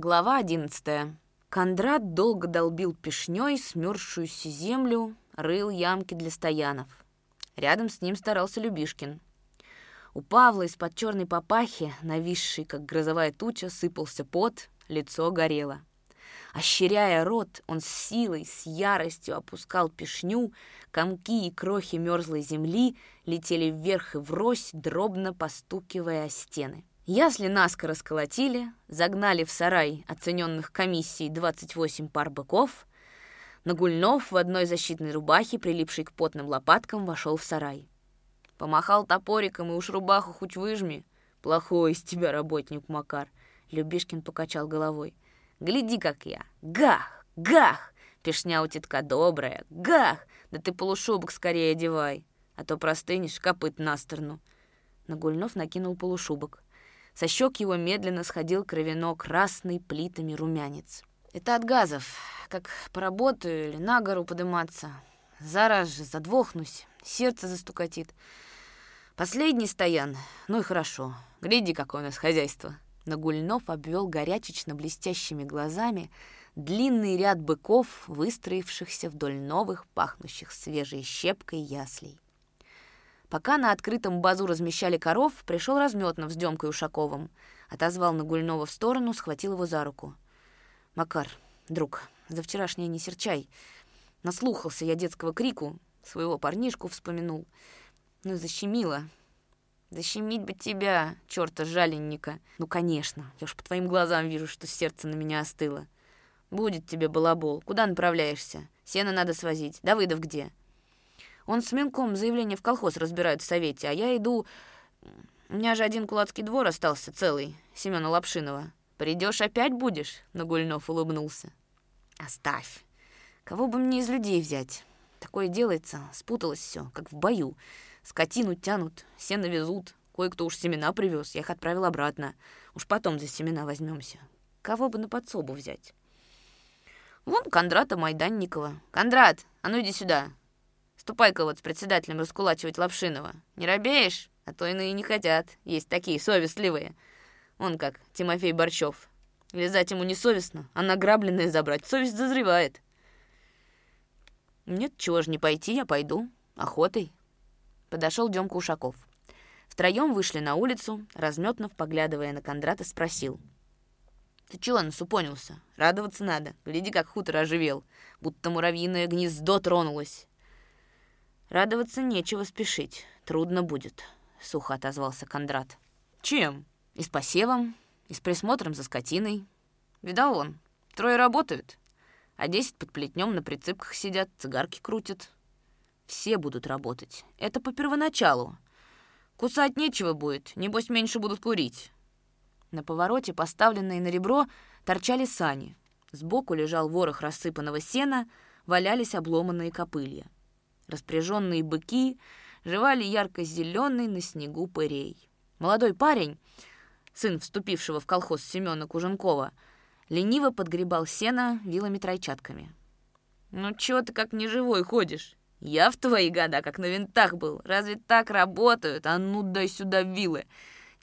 Глава одиннадцатая. Кондрат долго долбил пешней смерзшуюся землю, рыл ямки для стоянов. Рядом с ним старался Любишкин. У Павла из-под черной папахи, нависшей, как грозовая туча, сыпался пот, лицо горело. Ощеряя рот, он с силой, с яростью опускал пешню, комки и крохи мерзлой земли летели вверх и врозь, дробно постукивая о стены. Ясли наскоро сколотили, загнали в сарай оцененных комиссий 28 пар быков. Нагульнов в одной защитной рубахе, прилипшей к потным лопаткам, вошел в сарай. Помахал топориком и уж рубаху хоть выжми. Плохой из тебя работник, Макар. Любишкин покачал головой. Гляди, как я. Гах! Гах! Пешня у тетка добрая. Гах! Да ты полушубок скорее одевай, а то простынешь, копыт на сторону. Нагульнов накинул полушубок. Со щек его медленно сходил кровяно-красный плитами румянец. Это от газов. Как поработаю или на гору подниматься. Зараз же задвохнусь, сердце застукатит. Последний стоян. Ну и хорошо. Гляди, какое у нас хозяйство. Нагульнов обвел горячечно блестящими глазами длинный ряд быков, выстроившихся вдоль новых, пахнущих свежей щепкой яслей. Пока на открытом базу размещали коров, пришел разметнов с Демкой Ушаковым. Отозвал Нагульнова в сторону, схватил его за руку. «Макар, друг, за вчерашнее не серчай. Наслухался я детского крику, своего парнишку вспомянул. Ну, защемило, Защемить бы тебя, черта жаленника. Ну, конечно, я уж по твоим глазам вижу, что сердце на меня остыло. Будет тебе балабол. Куда направляешься? Сено надо свозить. Давыдов где? Он с Минком заявление в колхоз разбирают в совете, а я иду... У меня же один кулацкий двор остался целый, Семена Лапшинова. Придешь опять будешь? Нагульнов улыбнулся. Оставь. Кого бы мне из людей взять? Такое делается, спуталось все, как в бою. Скотину тянут, сено везут. Кое-кто уж семена привез, я их отправил обратно. Уж потом за семена возьмемся. Кого бы на подсобу взять? Вон Кондрата Майданникова. Кондрат, а ну иди сюда. Ступай-ка вот с председателем раскулачивать Лапшинова. Не робеешь? А то иные не хотят. Есть такие совестливые. Он как Тимофей Борчев. Вязать ему не совестно, а награбленное забрать совесть зазревает. Нет, чего ж не пойти, я пойду. Охотой. Подошел Демка Ушаков. Втроем вышли на улицу, разметнув, поглядывая на Кондрата, спросил. «Ты чего насупонился? Радоваться надо. Гляди, как хутор оживел, будто муравьиное гнездо тронулось». «Радоваться нечего спешить. Трудно будет», — сухо отозвался Кондрат. «Чем?» «И с посевом, и с присмотром за скотиной. Видал он, трое работают, а десять под плетнем на прицепках сидят, цигарки крутят. Все будут работать. Это по первоначалу. Кусать нечего будет, небось меньше будут курить. На повороте, поставленные на ребро, торчали сани. Сбоку лежал ворох рассыпанного сена, валялись обломанные копылья. Распряженные быки жевали ярко-зеленый на снегу пырей. Молодой парень, сын вступившего в колхоз Семена Куженкова, лениво подгребал сено вилами-тройчатками. «Ну чё ты как неживой ходишь? Я в твои года как на винтах был. Разве так работают? А ну дай сюда вилы.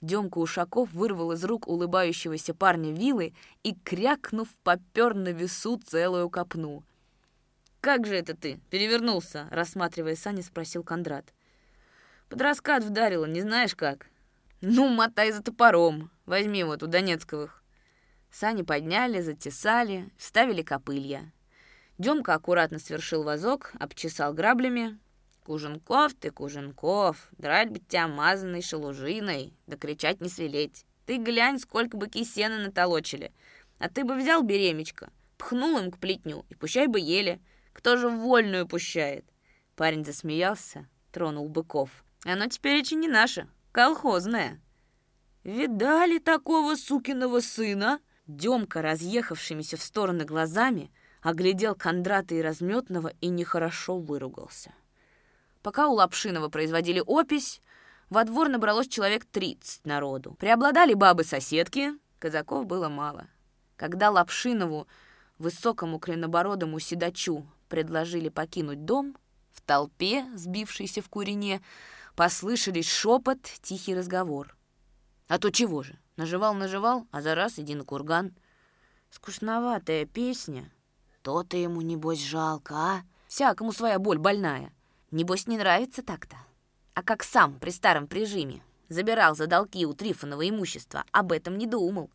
Демка Ушаков вырвал из рук улыбающегося парня вилы и, крякнув, попер на весу целую копну. «Как же это ты? Перевернулся?» Рассматривая сани, спросил Кондрат. «Под раскат вдарило, не знаешь как?» «Ну, мотай за топором. Возьми вот у Донецковых». Сани подняли, затесали, вставили копылья. Демка аккуратно свершил вазок, обчесал граблями. «Куженков ты, Куженков, драть бы тебя мазанной шелужиной, да кричать не свелеть. Ты глянь, сколько бы кисена натолочили. А ты бы взял беремечко, пхнул им к плетню, и пущай бы ели. Кто же вольную пущает?» Парень засмеялся, тронул быков. «Оно теперь очень не наше, колхозное». «Видали такого сукиного сына?» Демка, разъехавшимися в стороны глазами, — оглядел Кондрата и Разметного и нехорошо выругался. Пока у Лапшинова производили опись, во двор набралось человек 30 народу. Преобладали бабы-соседки, казаков было мало. Когда Лапшинову, высокому кренобородому седачу, предложили покинуть дом, в толпе, сбившейся в курине, послышались шепот, тихий разговор. А то чего же, наживал-наживал, а за раз иди на курган — Скучноватая песня. То-то ему, небось, жалко, а? Всякому своя боль больная. Небось, не нравится так-то. А как сам при старом прижиме забирал за долги у Трифонова имущества, об этом не думал.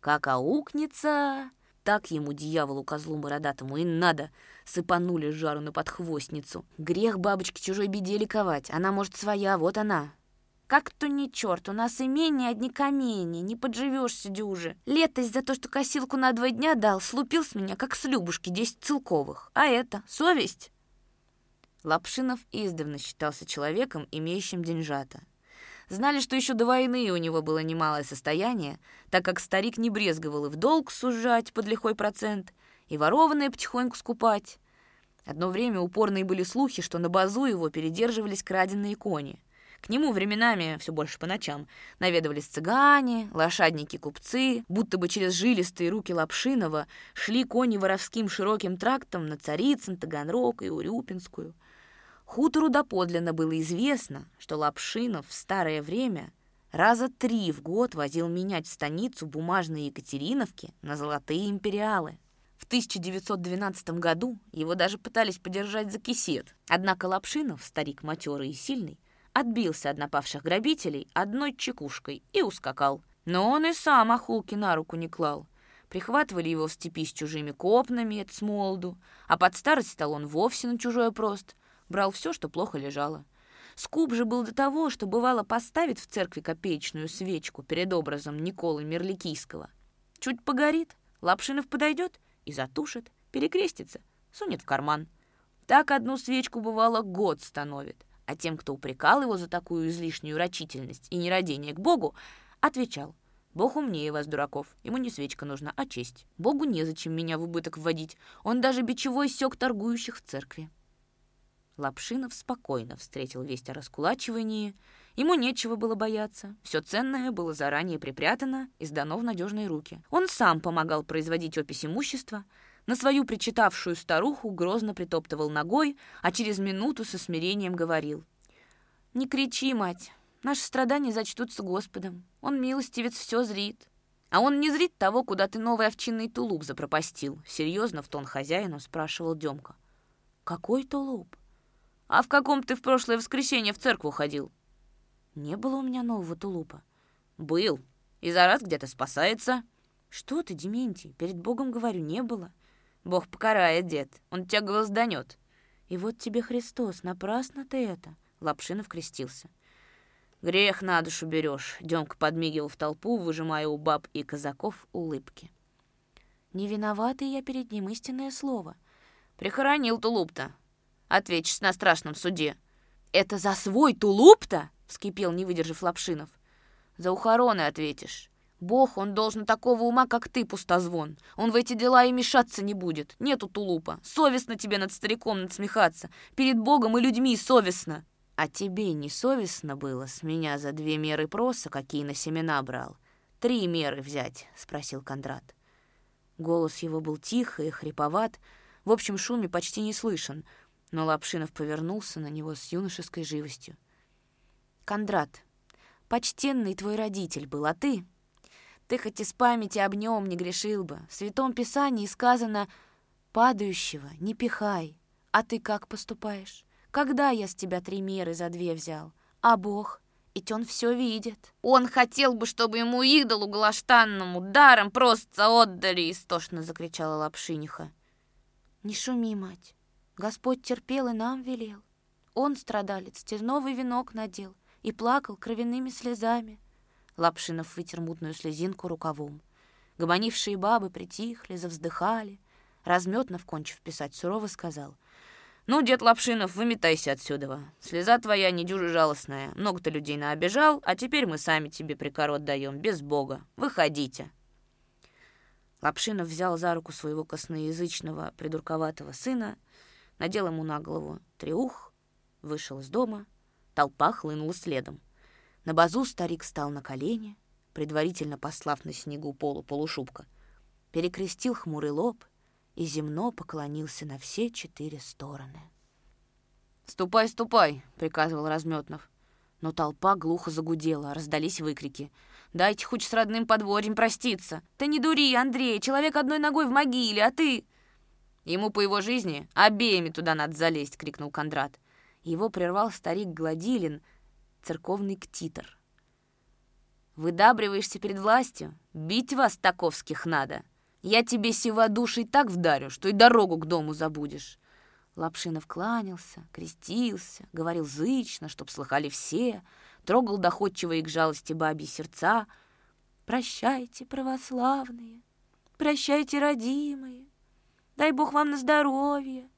Как аукнется, так ему, дьяволу, козлу бородатому, и надо. Сыпанули жару на подхвостницу. Грех бабочке чужой беде ликовать. Она, может, своя, вот она. Как-то не черт, у нас имение одни камни, не подживешься дюже. Летость за то, что косилку на два дня дал, слупил с меня, как с Любушки, десять целковых. А это совесть? Лапшинов издавна считался человеком, имеющим деньжата. Знали, что еще до войны у него было немалое состояние, так как старик не брезговал и в долг сужать под лихой процент, и ворованное потихоньку скупать. Одно время упорные были слухи, что на базу его передерживались краденные кони. К нему временами, все больше по ночам, наведывались цыгане, лошадники-купцы, будто бы через жилистые руки Лапшинова шли кони воровским широким трактом на Царицын, Таганрог и Урюпинскую — Хутору доподлинно было известно, что Лапшинов в старое время раза три в год возил менять в станицу бумажные Екатериновки на золотые империалы. В 1912 году его даже пытались подержать за кисет. Однако Лапшинов, старик матерый и сильный, отбился от напавших грабителей одной чекушкой и ускакал. Но он и сам охулки на руку не клал. Прихватывали его в степи с чужими копнами, это с молоду, а под старость стал он вовсе на чужой прост — брал все, что плохо лежало. Скуп же был до того, что бывало поставит в церкви копеечную свечку перед образом Николы Мерликийского. Чуть погорит, Лапшинов подойдет и затушит, перекрестится, сунет в карман. Так одну свечку, бывало, год становит, а тем, кто упрекал его за такую излишнюю рачительность и нерадение к Богу, отвечал — Бог умнее вас, дураков. Ему не свечка нужна, а честь. Богу незачем меня в убыток вводить. Он даже бичевой сёк торгующих в церкви. Лапшинов спокойно встретил весть о раскулачивании. Ему нечего было бояться. Все ценное было заранее припрятано и сдано в надежные руки. Он сам помогал производить опись имущества, на свою причитавшую старуху грозно притоптывал ногой, а через минуту со смирением говорил. «Не кричи, мать, наши страдания зачтутся Господом. Он, милостивец, все зрит». «А он не зрит того, куда ты новый овчинный тулуп запропастил?» Серьезно в тон хозяину спрашивал Демка. «Какой тулуп?» А в каком ты в прошлое воскресенье в церкву ходил? Не было у меня нового тулупа. Был. И за раз где-то спасается. Что ты, Дементий, перед Богом говорю, не было. Бог покарает, дед. Он тебя гвозданет. И вот тебе Христос, напрасно ты это. Лапшинов крестился. Грех на душу берешь. Демка подмигивал в толпу, выжимая у баб и казаков улыбки. Не виноватый я перед ним, истинное слово. Прихоронил тулуп-то. Ответишь на страшном суде. «Это за свой тулуп-то?» — вскипел, не выдержав Лапшинов. «За ухороны ответишь. Бог, он должен такого ума, как ты, пустозвон. Он в эти дела и мешаться не будет. Нету тулупа. Совестно тебе над стариком надсмехаться. Перед Богом и людьми совестно». «А тебе не совестно было с меня за две меры проса, какие на семена брал? Три меры взять?» — спросил Кондрат. Голос его был тихий и хриповат, в общем шуме почти не слышен — но Лапшинов повернулся на него с юношеской живостью. «Кондрат, почтенный твой родитель был, а ты? Ты хоть из памяти об нем не грешил бы. В Святом Писании сказано «падающего не пихай». А ты как поступаешь? Когда я с тебя три меры за две взял? А Бог? Ведь он все видит. Он хотел бы, чтобы ему идолу галаштанному даром просто отдали, истошно закричала Лапшиниха. Не шуми, мать. Господь терпел и нам велел. Он, страдалец, терновый венок надел и плакал кровяными слезами. Лапшинов вытер мутную слезинку рукавом. Гомонившие бабы притихли, завздыхали. Разметнов, кончив писать, сурово сказал. «Ну, дед Лапшинов, выметайся отсюда. Слеза твоя недюжа жалостная. Много ты людей наобижал, а теперь мы сами тебе прикорот даем, без Бога. Выходите». Лапшинов взял за руку своего косноязычного, придурковатого сына надел ему на голову треух, вышел из дома, толпа хлынула следом. На базу старик стал на колени, предварительно послав на снегу полу полушубка, перекрестил хмурый лоб и земно поклонился на все четыре стороны. «Ступай, ступай!» — приказывал Разметнов. Но толпа глухо загудела, раздались выкрики. Дайте хоть с родным подворьем проститься. Ты не дури, Андрей, человек одной ногой в могиле, а ты...» «Ему по его жизни обеими туда надо залезть!» — крикнул Кондрат. Его прервал старик Гладилин, церковный ктитор. «Выдабриваешься перед властью? Бить вас, таковских, надо! Я тебе сива душей так вдарю, что и дорогу к дому забудешь!» Лапшинов кланялся, крестился, говорил зычно, чтоб слыхали все — трогал доходчивые к жалости бабьи сердца. «Прощайте, православные, прощайте, родимые, дай Бог вам на здоровье,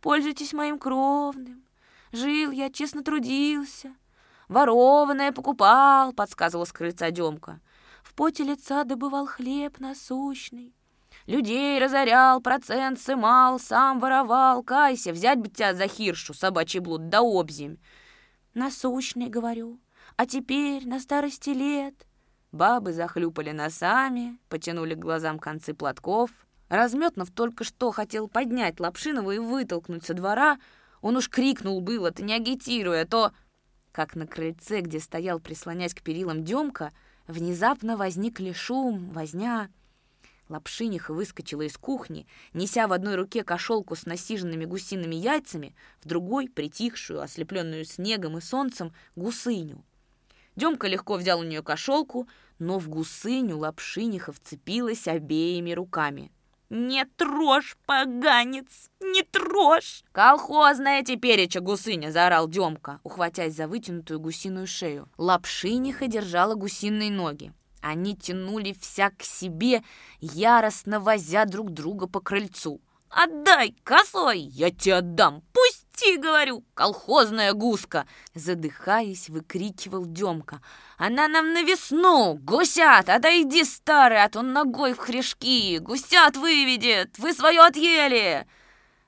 пользуйтесь моим кровным. Жил я, честно трудился, ворованное покупал», — подсказывал с крыльца Демка. «В поте лица добывал хлеб насущный, Людей разорял, процент сымал, сам воровал. Кайся, взять бы тебя за хиршу, собачий блуд, да обземь. Насущный, говорю, а теперь, на старости лет...» Бабы захлюпали носами, потянули к глазам концы платков. Разметнов только что хотел поднять Лапшинова и вытолкнуть со двора. Он уж крикнул было, ты не агитируя, то... Как на крыльце, где стоял, прислонясь к перилам Демка, внезапно возникли шум, возня. Лапшиниха выскочила из кухни, неся в одной руке кошелку с насиженными гусиными яйцами, в другой — притихшую, ослепленную снегом и солнцем, гусыню. Демка легко взял у нее кошелку, но в гусыню лапшиниха вцепилась обеими руками. «Не трожь, поганец, не трожь!» «Колхозная тепереча гусыня!» — заорал Демка, ухватясь за вытянутую гусиную шею. Лапшиниха держала гусиные ноги. Они тянули вся к себе, яростно возя друг друга по крыльцу. «Отдай, косой! Я тебе отдам! Пусть «Пусти, говорю, колхозная гуска!» Задыхаясь, выкрикивал Демка. «Она нам на весну! Гусят, отойди, старый, а то ногой в хряшки! Гусят выведет! Вы свое отъели!»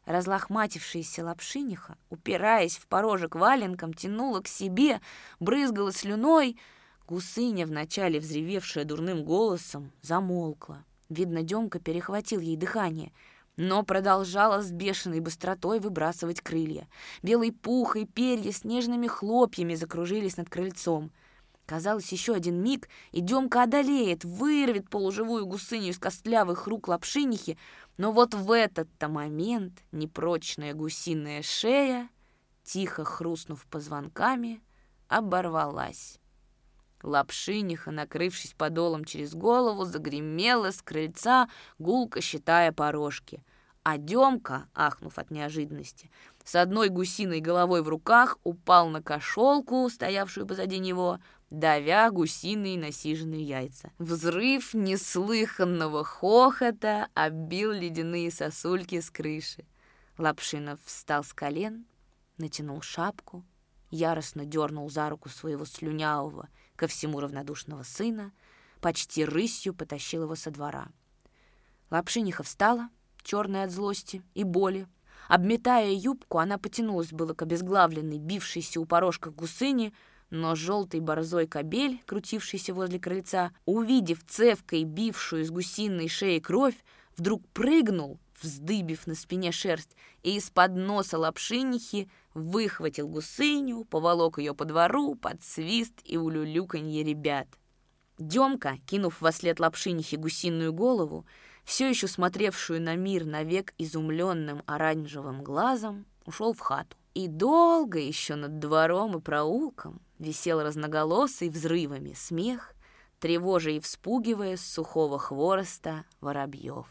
Разлохматившаяся лапшиниха, упираясь в порожек валенком, тянула к себе, брызгала слюной. Гусыня, вначале взревевшая дурным голосом, замолкла. Видно, Демка перехватил ей дыхание — но продолжала с бешеной быстротой выбрасывать крылья. Белый пух и перья с нежными хлопьями закружились над крыльцом. Казалось, еще один миг, и Демка одолеет, вырвет полуживую гусыню из костлявых рук лапшинихи, но вот в этот-то момент непрочная гусиная шея, тихо хрустнув позвонками, оборвалась. Лапшиниха, накрывшись подолом через голову, загремела с крыльца, гулко считая порожки. А Демка, ахнув от неожиданности, с одной гусиной головой в руках упал на кошелку, стоявшую позади него, давя гусиные насиженные яйца. Взрыв неслыханного хохота оббил ледяные сосульки с крыши. Лапшинов встал с колен, натянул шапку, яростно дернул за руку своего слюнявого, ко всему равнодушного сына, почти рысью потащил его со двора. Лапшиниха встала, черная от злости и боли. Обметая юбку, она потянулась было к обезглавленной, бившейся у порожка гусыни, но желтый борзой кобель, крутившийся возле крыльца, увидев цевкой бившую из гусиной шеи кровь, вдруг прыгнул, вздыбив на спине шерсть, и из-под носа лапшинихи выхватил гусыню, поволок ее по двору под свист и улюлюканье ребят. Демка, кинув во след лапшинихи гусиную голову, все еще смотревшую на мир навек изумленным оранжевым глазом, ушел в хату. И долго еще над двором и проулком висел разноголосый взрывами смех, тревожа и вспугивая с сухого хвороста воробьев.